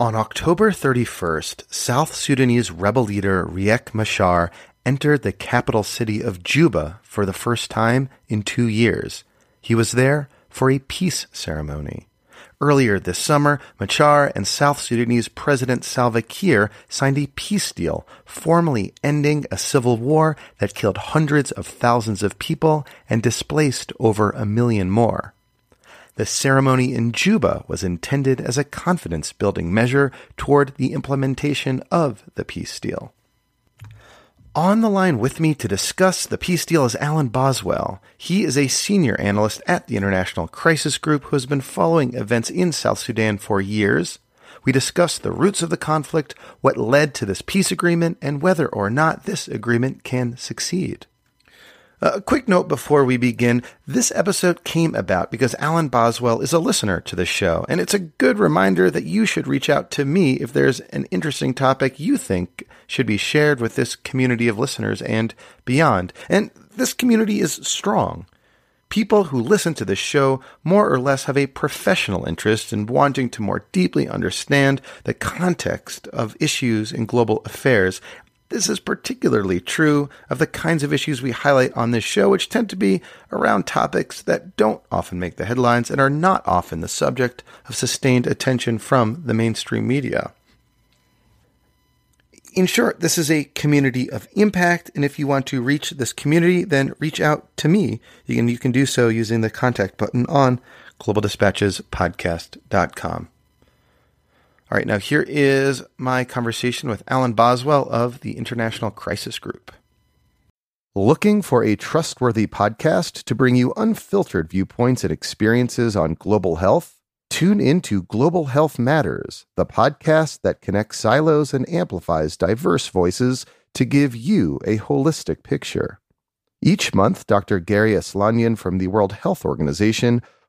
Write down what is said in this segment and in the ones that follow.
On October 31st, South Sudanese rebel leader Riek Machar entered the capital city of Juba for the first time in two years. He was there for a peace ceremony. Earlier this summer, Machar and South Sudanese President Salva Kiir signed a peace deal, formally ending a civil war that killed hundreds of thousands of people and displaced over a million more. The ceremony in Juba was intended as a confidence building measure toward the implementation of the peace deal. On the line with me to discuss the peace deal is Alan Boswell. He is a senior analyst at the International Crisis Group who has been following events in South Sudan for years. We discuss the roots of the conflict, what led to this peace agreement, and whether or not this agreement can succeed. A quick note before we begin. This episode came about because Alan Boswell is a listener to the show, and it's a good reminder that you should reach out to me if there's an interesting topic you think should be shared with this community of listeners and beyond. And this community is strong. People who listen to this show more or less have a professional interest in wanting to more deeply understand the context of issues in global affairs this is particularly true of the kinds of issues we highlight on this show, which tend to be around topics that don't often make the headlines and are not often the subject of sustained attention from the mainstream media. In short, this is a community of impact, and if you want to reach this community, then reach out to me. You can, you can do so using the contact button on globaldispatchespodcast.com. All right, now here is my conversation with Alan Boswell of the International Crisis Group. Looking for a trustworthy podcast to bring you unfiltered viewpoints and experiences on global health? Tune into Global Health Matters, the podcast that connects silos and amplifies diverse voices to give you a holistic picture. Each month, Dr. Garry Aslanyan from the World Health Organization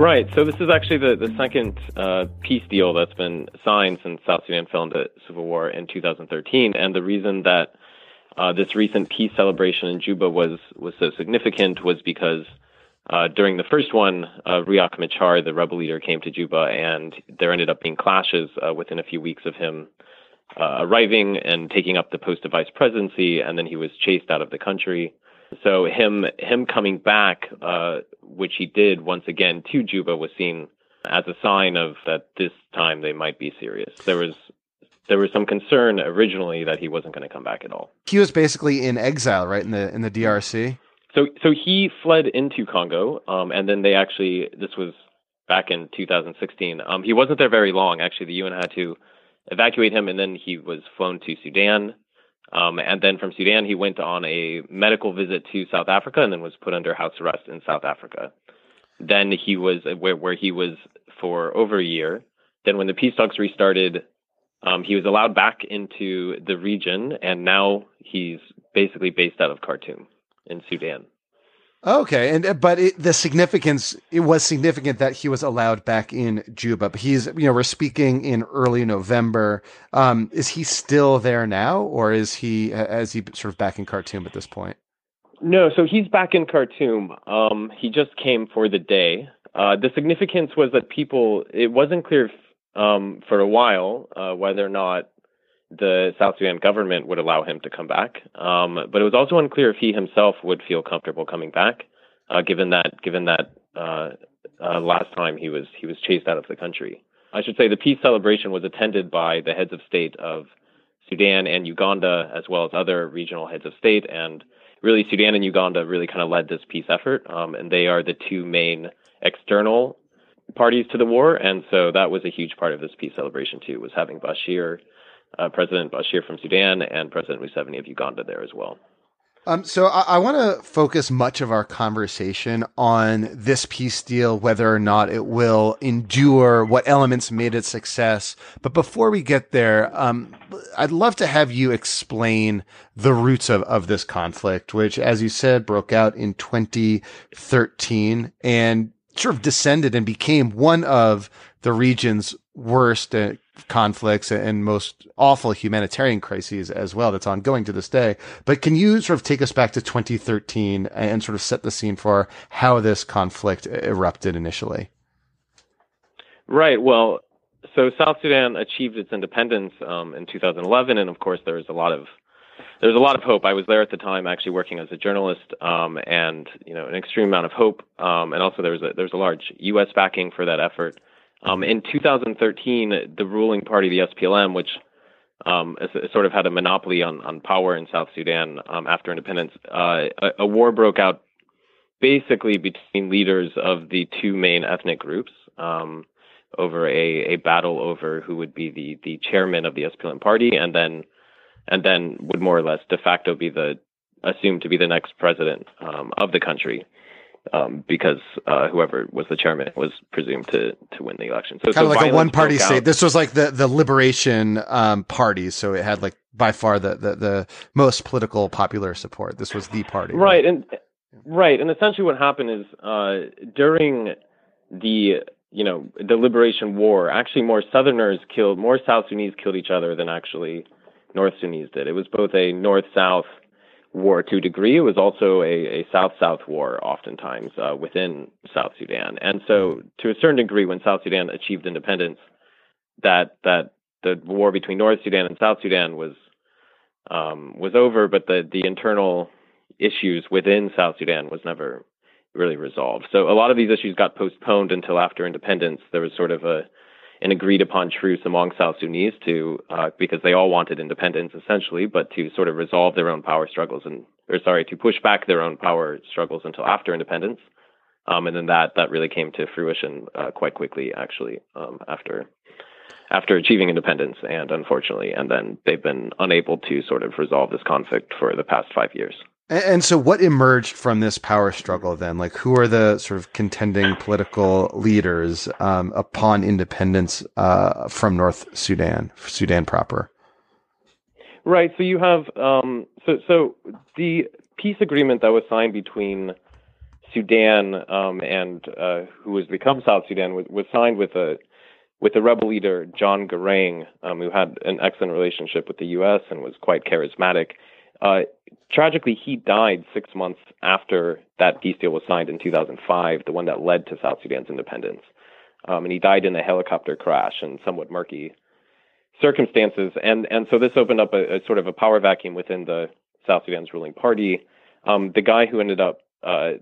Right. So this is actually the, the second uh, peace deal that's been signed since South Sudan fell into civil war in 2013. And the reason that uh, this recent peace celebration in Juba was was so significant was because uh, during the first one, uh, Riek Machar, the rebel leader, came to Juba, and there ended up being clashes uh, within a few weeks of him uh, arriving and taking up the post of vice presidency, and then he was chased out of the country. So him him coming back, uh, which he did once again to Juba, was seen as a sign of that this time they might be serious. There was there was some concern originally that he wasn't going to come back at all. He was basically in exile, right in the in the DRC. So so he fled into Congo, um, and then they actually this was back in 2016. Um, he wasn't there very long. Actually, the UN had to evacuate him, and then he was flown to Sudan. Um, and then from Sudan, he went on a medical visit to South Africa and then was put under house arrest in South Africa. Then he was where, where he was for over a year. Then when the peace talks restarted, um, he was allowed back into the region, and now he's basically based out of Khartoum in Sudan. Okay, and uh, but it, the significance it was significant that he was allowed back in Juba. But he's you know we're speaking in early November. Um, is he still there now, or is he as he sort of back in Khartoum at this point? No, so he's back in Khartoum. Um, he just came for the day. Uh, the significance was that people it wasn't clear um, for a while uh, whether or not the South Sudan government would allow him to come back. Um, but it was also unclear if he himself would feel comfortable coming back, uh, given that given that uh, uh, last time he was he was chased out of the country. I should say the peace celebration was attended by the heads of state of Sudan and Uganda, as well as other regional heads of state. And really, Sudan and Uganda really kind of led this peace effort, um, and they are the two main external parties to the war. And so that was a huge part of this peace celebration too, was having Bashir, uh, President Bashir from Sudan, and President Museveni of Uganda there as well. Um, so I, I want to focus much of our conversation on this peace deal, whether or not it will endure, what elements made it success. But before we get there, um, I'd love to have you explain the roots of, of this conflict, which, as you said, broke out in 2013 and sort of descended and became one of the region's worst conflicts and most awful humanitarian crises as well that's ongoing to this day. But can you sort of take us back to 2013 and sort of set the scene for how this conflict erupted initially? Right. Well, so South Sudan achieved its independence um, in 2011, and of course there was a lot of there's a lot of hope. I was there at the time, actually working as a journalist, um, and you know, an extreme amount of hope. Um, and also, there was a there was a large U.S. backing for that effort. Um, in 2013, the ruling party, the SPLM, which um, sort of had a monopoly on, on power in South Sudan um, after independence, uh, a, a, war broke out basically between leaders of the two main ethnic groups um, over a, a battle over who would be the, the chairman of the SPLM party and then and then would more or less de facto be the assumed to be the next president um, of the country um, because uh, whoever was the chairman was presumed to to win the election. So kind of like a one party state. This was like the the Liberation um, Party, so it had like by far the, the the most political popular support. This was the party, right? right? And right, and essentially what happened is uh, during the you know the Liberation War, actually more Southerners killed, more South Sudanese killed each other than actually North Sudanese did. It was both a North South war to a degree. It was also a, a South-South war, oftentimes uh, within South Sudan. And so, to a certain degree, when South Sudan achieved independence, that that the war between North Sudan and South Sudan was um, was over, but the the internal issues within South Sudan was never really resolved. So a lot of these issues got postponed until after independence. There was sort of a an agreed upon truce among South Sudanese to uh, because they all wanted independence essentially, but to sort of resolve their own power struggles and or sorry to push back their own power struggles until after independence. Um, and then that that really came to fruition uh, quite quickly, actually, um, after after achieving independence, and unfortunately, and then they've been unable to sort of resolve this conflict for the past five years. And, and so, what emerged from this power struggle then? Like, who are the sort of contending political leaders um, upon independence uh, from North Sudan, Sudan proper? Right. So you have um, so so the peace agreement that was signed between Sudan um, and uh, who has become South Sudan was, was signed with a with the rebel leader John Garang, um, who had an excellent relationship with the U.S. and was quite charismatic. Uh, tragically, he died six months after that peace deal was signed in 2005, the one that led to South Sudan's independence. Um, and he died in a helicopter crash in somewhat murky circumstances. And and so this opened up a, a sort of a power vacuum within the South Sudan's ruling party. Um, the guy who ended up uh,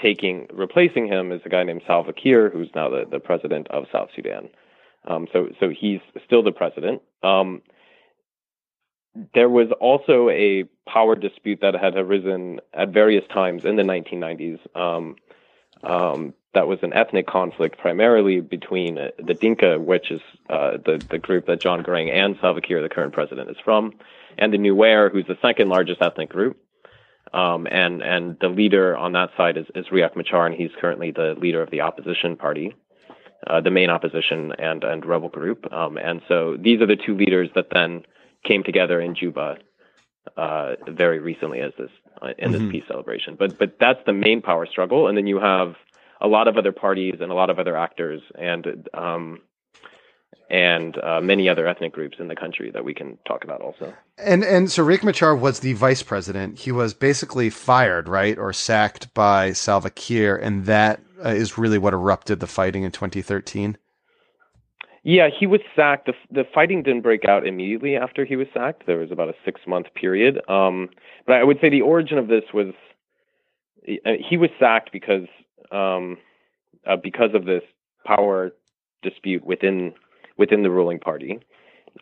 taking replacing him is a guy named Salva Kiir, who's now the, the president of South Sudan. Um, so so he's still the president. Um, there was also a power dispute that had arisen at various times in the 1990s. Um, um, that was an ethnic conflict primarily between uh, the Dinka, which is uh, the, the group that John Garang and Salva Kiir, the current president, is from, and the Nuer, who's the second largest ethnic group. Um, and and the leader on that side is, is Riek Machar, and he's currently the leader of the opposition party, uh, the main opposition and and rebel group. Um, and so these are the two leaders that then came together in Juba uh, very recently as this uh, in this mm-hmm. peace celebration. But but that's the main power struggle, and then you have a lot of other parties and a lot of other actors and um, and uh, many other ethnic groups in the country that we can talk about also. And and so Riek Machar was the vice president. He was basically fired, right, or sacked by Salva Kiir, and that uh, is really what erupted the fighting in 2013. Yeah, he was sacked. The, the fighting didn't break out immediately after he was sacked. There was about a six month period. Um, but I would say the origin of this was uh, he was sacked because um, uh, because of this power dispute within within the ruling party.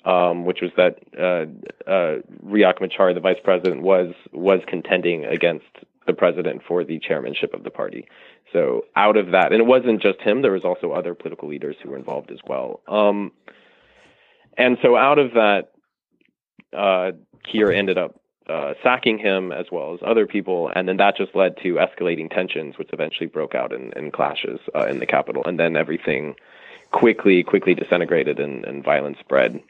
um, which was that uh, uh, Machar, the vice president, was was contending against the president for the chairmanship of the party. So out of that, and it wasn't just him. There was also other political leaders who were involved as well. Um, and so out of that, uh, Kiir ended up uh, sacking him as well as other people, and then that just led to escalating tensions, which eventually broke out in, in clashes uh, in the capital, and then everything quickly, quickly disintegrated and, and violence spread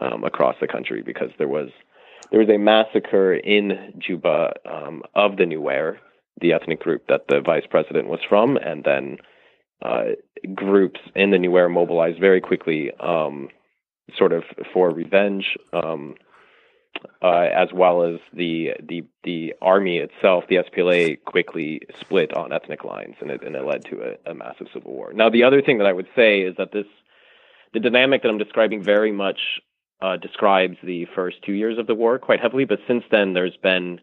um, across the country because there was there was a massacre in Juba um, of the Nuer, the ethnic group that the vice president was from, and then uh, groups in the Nuer mobilized very quickly, um, sort of for revenge. Um, uh, as well as the the the army itself, the SPLA quickly split on ethnic lines, and it and it led to a, a, massive civil war. Now, the other thing that I would say is that this the dynamic that I'm describing very much uh, describes the first two years of the war quite heavily, but since then there's been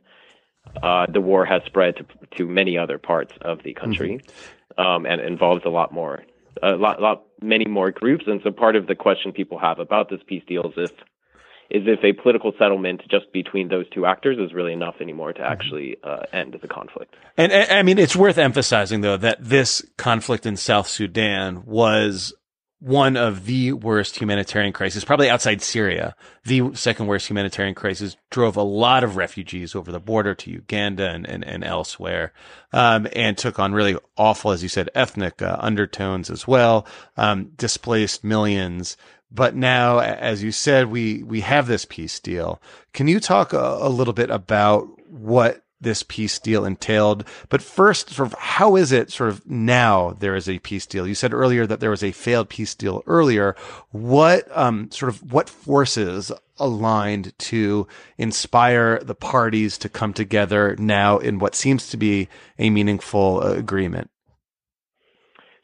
uh, the war has spread to to many other parts of the country, mm-hmm. um, and involves a lot more. A lot, lot, many more groups, and so part of the question people have about this peace deal is if is if a political settlement just between those two actors is really enough anymore to mm-hmm. actually uh, end the conflict. And I mean, it's worth emphasizing though that this conflict in South Sudan was one of the worst humanitarian crises, probably outside Syria. The second worst humanitarian crisis drove a lot of refugees over the border to Uganda and, and, and elsewhere, um, and took on really awful, as you said, ethnic uh, undertones as well, um, displaced millions. But now, as you said, we, we have this peace deal. Can you talk a, a little bit about what this peace deal entailed. But first, sort of, how is it sort of now there is a peace deal? You said earlier that there was a failed peace deal earlier. What, um, sort of, what forces aligned to inspire the parties to come together now in what seems to be a meaningful uh, agreement?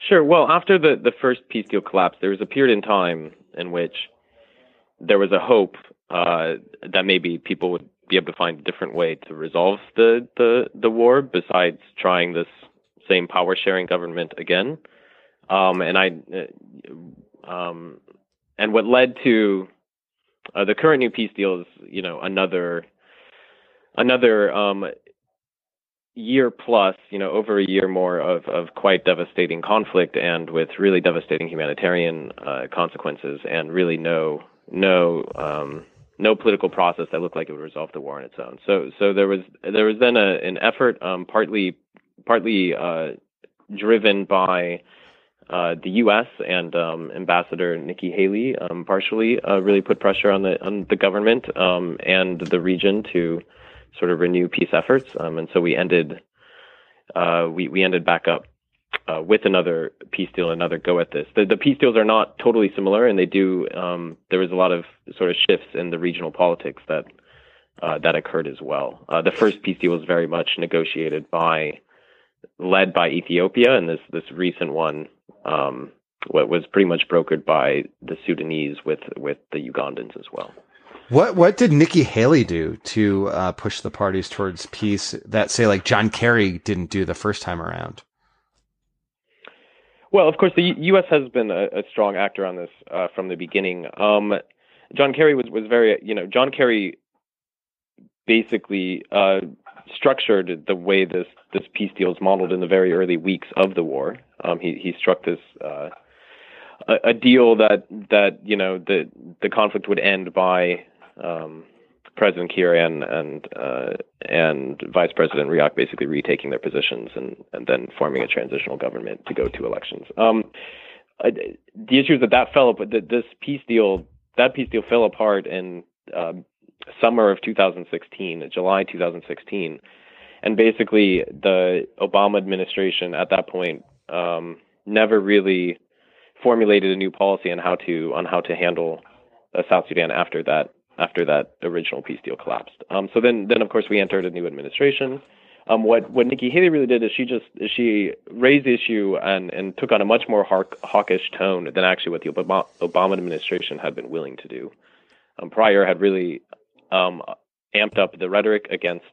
Sure. Well, after the, the first peace deal collapsed, there was a period in time in which there was a hope uh, that maybe people would be able to find a different way to resolve the, the, the war besides trying this same power sharing government again. Um, and I, uh, um, and what led to uh, the current new peace deal is, you know, another, another um, year plus, you know, over a year more of, of quite devastating conflict and with really devastating humanitarian uh, consequences and really no no um, no political process that looked like it would resolve the war on its own. So so there was there was then a, an effort, um, partly partly uh, driven by uh, the U.S. and um, Ambassador Nikki Haley, um, partially uh, really put pressure on the on the government um, and the region to sort of renew peace efforts, um, and so we ended uh, we we ended back up uh, with another peace deal, another go at this. The, the peace deals are not totally similar, and they do. Um, there was a lot of sort of shifts in the regional politics that uh, that occurred as well. Uh, the first peace deal was very much negotiated by, led by Ethiopia, and this this recent one um, was pretty much brokered by the Sudanese with with the Ugandans as well. What what did Nikki Haley do to uh, push the parties towards peace that say like John Kerry didn't do the first time around? Well, of course, the U.S. has been a, a strong actor on this uh, from the beginning. Um, John Kerry was, was very, you know, John Kerry basically uh, structured the way this this peace deal is modeled in the very early weeks of the war. Um, he he struck this uh, a, a, deal that that you know the the conflict would end by um, President Kiir and uh, and Vice President Riek basically retaking their positions and and then forming a transitional government to go to elections. Um, uh, the issue is that that fell apart. This peace deal, that peace deal fell apart in um, summer of 2016, July 2016, and basically the Obama administration at that point um, never really formulated a new policy on how to on how to handle uh, South Sudan after that after that original peace deal collapsed. Um, so then, then of course, we entered a new administration. Um, what what Nikki Haley really did is she just she raised the issue and and took on a much more hawk, hawkish tone than actually what the Obama, Obama administration had been willing to do. Um, prior had really um, amped up the rhetoric against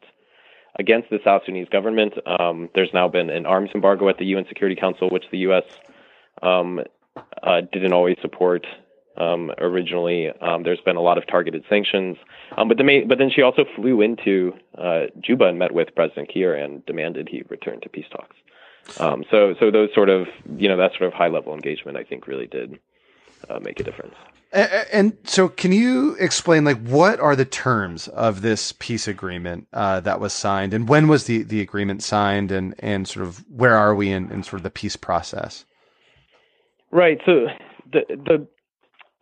against the South Sudanese government. Um, there's now been an arms embargo at the UN Security Council, which the U.S. Um, uh, didn't always support Um, originally, um, there's been a lot of targeted sanctions, um, but the main, but then she also flew into uh, Juba and met with President Kiir and demanded he return to peace talks. Um, so, so those sort of, you know, that sort of high level engagement, I think, really did uh, make a difference. And, and, so, can you explain, like, what are the terms of this peace agreement uh, that was signed, and when was the, the agreement signed, and, and sort of where are we in, in sort of the peace process? Right. So, the the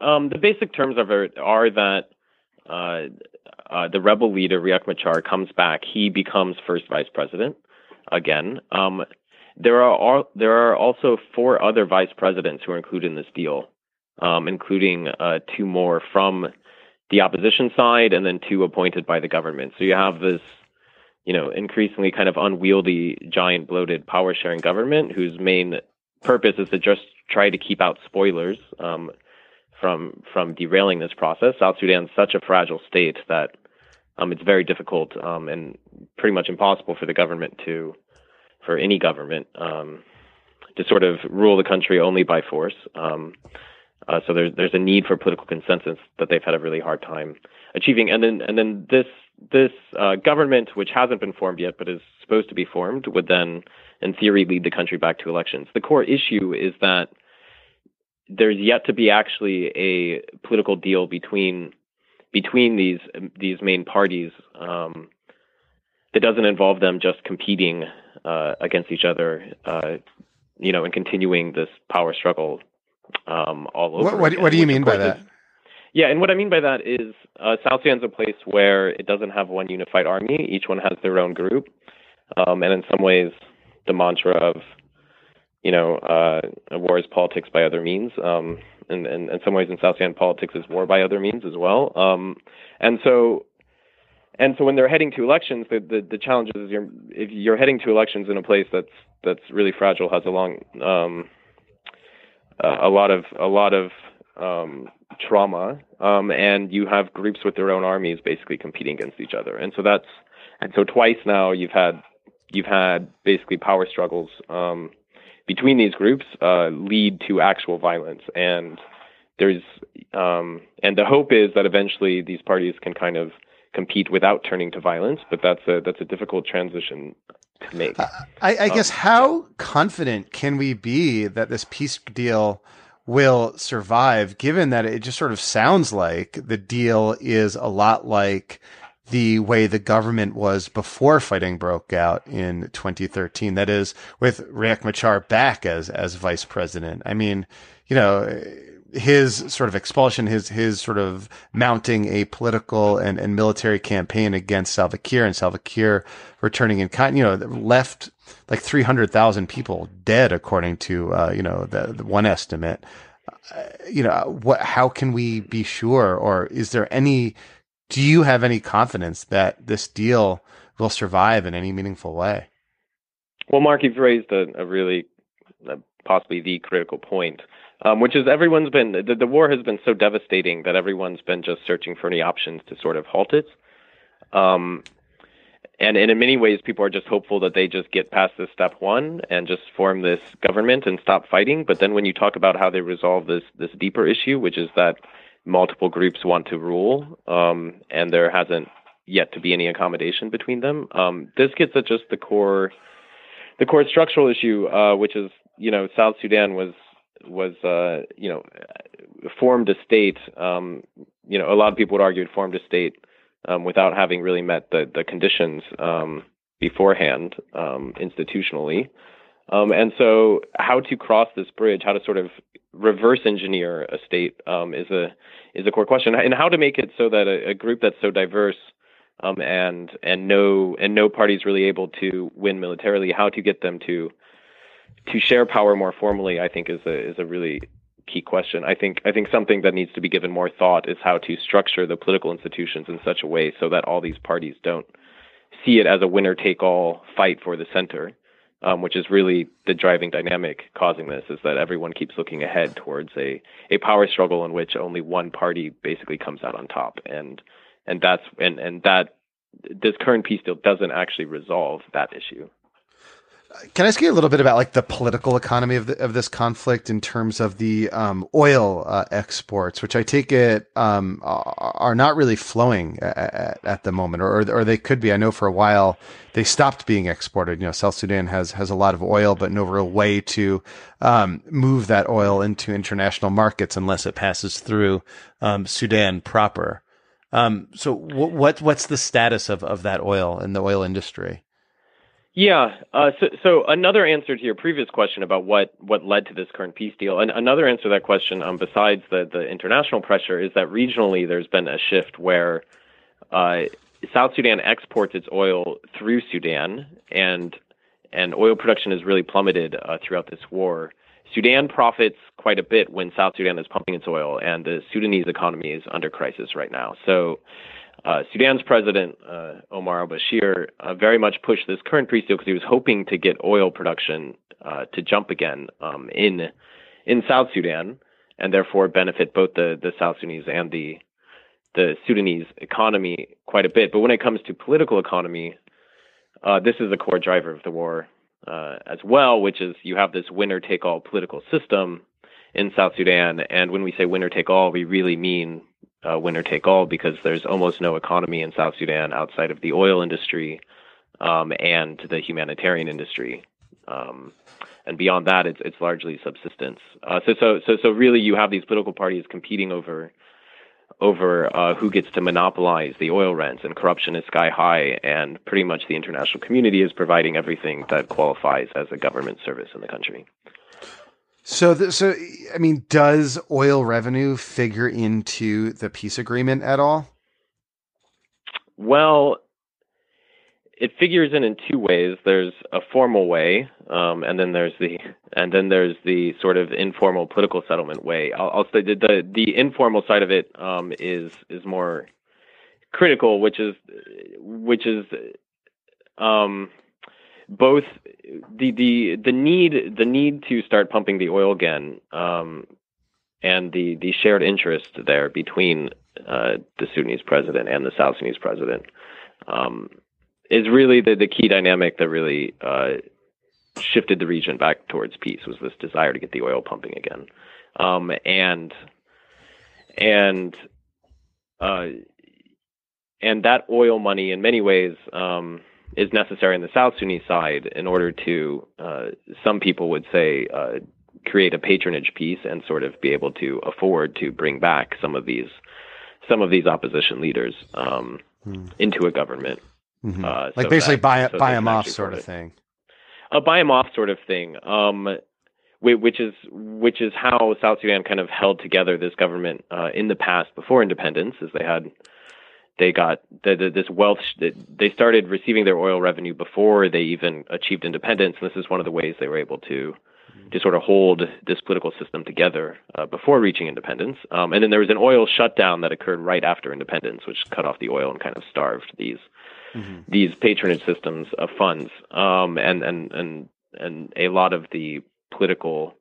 um, the basic terms of it are that uh, uh, the rebel leader Riek Machar comes back. He becomes first vice president again. Um, there are there are also four other vice presidents who are included in this deal um, including uh, two more from the opposition side and then two appointed by the government. So you have this, you know, increasingly kind of unwieldy, giant, bloated power sharing government whose main purpose is to just try to keep out spoilers um, from from derailing this process. South Sudan is such a fragile state that um, it's very difficult um, and pretty much impossible for the government to, for any government, um, to sort of rule the country only by force. Um, uh, so there's there's a need for political consensus that they've had a really hard time achieving. And then and then this this uh, government, which hasn't been formed yet but is supposed to be formed, would then, in theory, lead the country back to elections. The core issue is that there's yet to be actually a political deal between between these these main parties um, that doesn't involve them just competing uh, against each other, uh, you know, and continuing this power struggle um, all over. What, what, what do you mean by that? Is, yeah, and what I mean by that is uh, South Sudan's a place where it doesn't have one unified army. Each one has their own group, um, and in some ways, the mantra of you know, uh, war is politics by other means. Um, and, and in some ways, in South Sudan, politics is war by other means as well. Um, and so, and so when they're heading to elections, the, the, the challenge is you're, if you're heading to elections in a place that's that's really fragile, has a long um, uh, a lot of a lot of um, trauma, um, and you have groups with their own armies basically competing against each other, and so that's and so twice now you've had you've had basically power struggles um, between these groups uh, lead to actual violence, and there's um, and the hope is that eventually these parties can kind of compete without turning to violence, but that's a that's a difficult transition to make. I, I guess um, how confident can we be that this peace deal will survive, given that it just sort of sounds like the deal is a lot like the way the government was before fighting broke out in 2013. That is, with Riek Machar back as as vice president. I mean, you know his sort of expulsion, his his sort of mounting a political and, and military campaign against Salva Kiir, and Salva Kiir returning in kind, you know, left like three hundred thousand people dead, according to uh, you know the, the one estimate. Uh, you know, what? How can we be sure, or is there any? Do you have any confidence that this deal will survive in any meaningful way? Well, Mark, you've raised a, a really, uh, possibly the critical point um, which is everyone's been the, the war has been so devastating that everyone's been just searching for any options to sort of halt it. Um, and, and in many ways, people are just hopeful that they just get past this step one and just form this government and stop fighting. But then when you talk about how they resolve this this deeper issue, which is that multiple groups want to rule, um, and there hasn't yet to be any accommodation between them, um, this gets at just the core the core structural issue, uh, which is you know South Sudan was was uh, you know formed a state. Um, you know, a lot of people would argue it formed a state um, without having really met the the conditions um, beforehand um, institutionally. Um, and so, how to cross this bridge, how to sort of reverse engineer a state, um, is a is a core question, and how to make it so that a, a group that's so diverse and and no and no party's really able to win militarily, how to get them to to share power more formally, I think is a is a really key question. I think I think something that needs to be given more thought is how to structure the political institutions in such a way so that all these parties don't see it as a winner take all fight for the center, um, which is really the driving dynamic causing this. Is that everyone keeps looking ahead towards a a power struggle in which only one party basically comes out on top, and and that's and and that this current peace deal doesn't actually resolve that issue. Can I ask you a little bit about like the political economy of the, of this conflict in terms of the um, oil uh, exports, which I take it um, are not really flowing at, at, the moment, or or they could be. I know for a while they stopped being exported. You know, South Sudan has has a lot of oil, but no real way to um, move that oil into international markets unless it passes through um, Sudan proper. Um, so, w- what what's the status of of that oil in the oil industry? Yeah. Uh, so, so another answer to your previous question about what, what led to this current peace deal, and another answer to that question, um, besides the, the international pressure, is that regionally there's been a shift where uh, South Sudan exports its oil through Sudan, and and oil production has really plummeted uh, throughout this war. Sudan profits quite a bit when South Sudan is pumping its oil, and the Sudanese economy is under crisis right now. So uh, Sudan's president, uh, Omar al Bashir, uh, very much pushed this current peace deal because he was hoping to get oil production uh, to jump again um, in in South Sudan, and therefore benefit both the, the South Sudanese and the the Sudanese economy quite a bit. But when it comes to political economy, uh, this is a core driver of the war uh, as well, which is you have this winner take all political system in South Sudan, and when we say winner take all, we really mean uh, winner take all because there's almost no economy in South Sudan outside of the oil industry um, and the humanitarian industry. Um, and beyond that, it's it's largely subsistence. Uh, so so so so really, you have these political parties competing over over uh, who gets to monopolize the oil rents, and corruption is sky high. And pretty much the international community is providing everything that qualifies as a government service in the country. So, the, so I mean, does oil revenue figure into the peace agreement at all? Well, it figures in in two ways. There's a formal way, um, and then there's the and then there's the sort of informal political settlement way. I'll, I'll say the, the, the informal side of it um, is is more critical, which is which is um, both the the the need the need to start pumping the oil again um, and the the shared interest there between uh, the Sudanese president and the South Sudanese president um, is really the the key dynamic that really uh, shifted the region back towards peace was this desire to get the oil pumping again. Um, and and uh, and that oil money in many ways um, is necessary on the South Sudanese side in order to, uh, some people would say, uh, create a patronage peace and sort of be able to afford to bring back some of these some of these opposition leaders um, hmm. into a government. Mm-hmm. Uh, like so basically that, buy so buy them off sort of thing. A buy them off sort of thing. Um, which is which is how South Sudan kind of held together this government uh, in the past before independence, as they had they got the, the, this wealth. They started receiving their oil revenue before they even achieved independence, and this is one of the ways they were able to to sort of hold this political system together uh, before reaching independence. Um, and then there was an oil shutdown that occurred right after independence, which cut off the oil and kind of starved these mm-hmm. these patronage systems of funds. Um, and and and and a lot of the political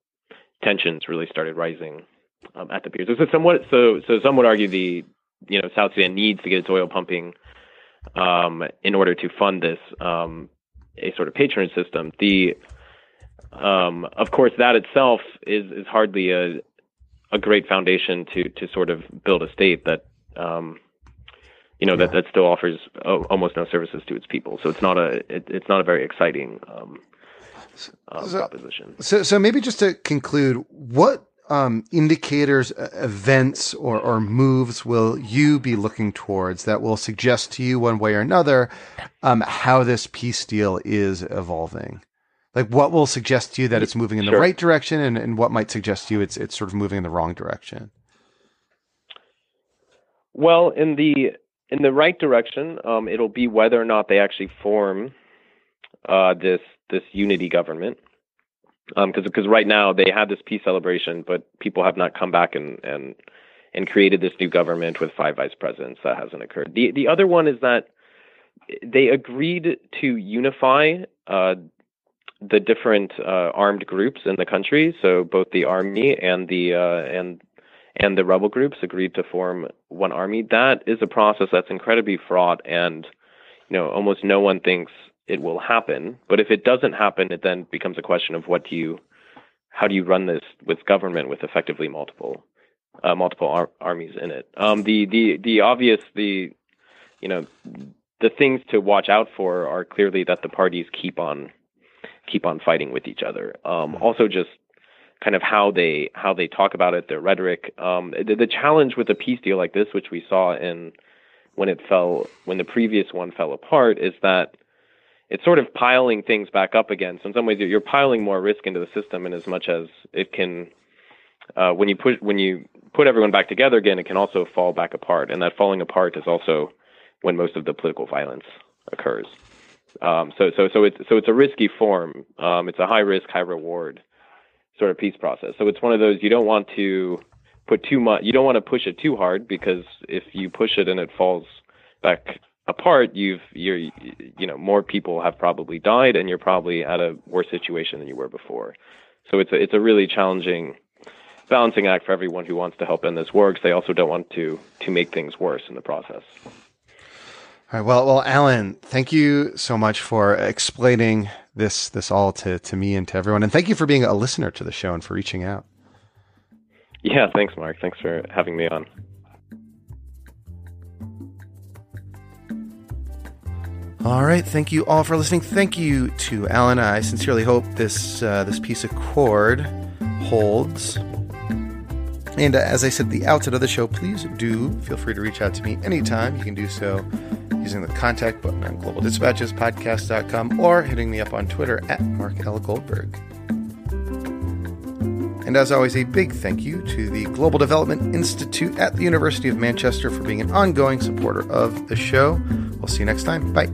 tensions really started rising um, at the period. So, so somewhat so so some would argue the you know South Sudan needs to get its oil pumping um, in order to fund this um, a sort of patronage system. The um, of course that itself is is hardly a a great foundation to to sort of build a state that um, you know yeah. that that still offers almost no services to its people. So it's not a it, it's not a very exciting um, uh, so, proposition. So so maybe just to conclude, what um, indicators, uh, events, or, or moves will you be looking towards that will suggest to you one way or another um, how this peace deal is evolving? Like, what will suggest to you that it's moving in the right direction, and, and what might suggest to you it's it's sort of moving in the wrong direction? Well, in the in the right direction, um, it'll be whether or not they actually form uh, this this unity government because um, because right now they had this peace celebration, but people have not come back and and and created this new government with five vice presidents. That hasn't occurred. The the other one is that they agreed to unify uh, the different uh, armed groups in the country. So both the army and the uh, and and the rebel groups agreed to form one army. That is a process that's incredibly fraught, and you know almost no one thinks it will happen. But if it doesn't happen, it then becomes a question of what do you, how do you run this with government with effectively multiple, uh, multiple ar- armies in it? Um, the the the obvious the, you know, the things to watch out for are clearly that the parties keep on, keep on fighting with each other. Um, also, just kind of how they how they talk about it, their rhetoric. Um, the, the challenge with a peace deal like this, which we saw in when it fell when the previous one fell apart, is that it's sort of piling things back up again. So in some ways, you're piling more risk into the system, in as much as it can. Uh, when you put when you put everyone back together again, it can also fall back apart, and that falling apart is also when most of the political violence occurs. Um, so so so it's so it's a risky form. Um, it's a high risk, high reward sort of peace process. So it's one of those you don't want to put too much. You don't want to push it too hard because if you push it and it falls back apart, you've you're you know more people have probably died and you're probably at a worse situation than you were before. So it's a it's a really challenging balancing act for everyone who wants to help end this war because they also don't want to to make things worse in the process. All right. Well, well, Alan, thank you so much for explaining this this all to to me and to everyone, and thank you for being a listener to the show and for reaching out. Yeah, thanks, Mark. Thanks for having me on. All right, thank you all for listening. Thank you to Alan. I sincerely hope this uh, this peace accord holds. And uh, as I said at the outset of the show, please do feel free to reach out to me anytime. You can do so using the contact button on globaldispatchespodcast.com or hitting me up on Twitter at Mark L. Goldberg. And as always, a big thank you to the Global Development Institute at the University of Manchester for being an ongoing supporter of the show. We'll see you next time. Bye.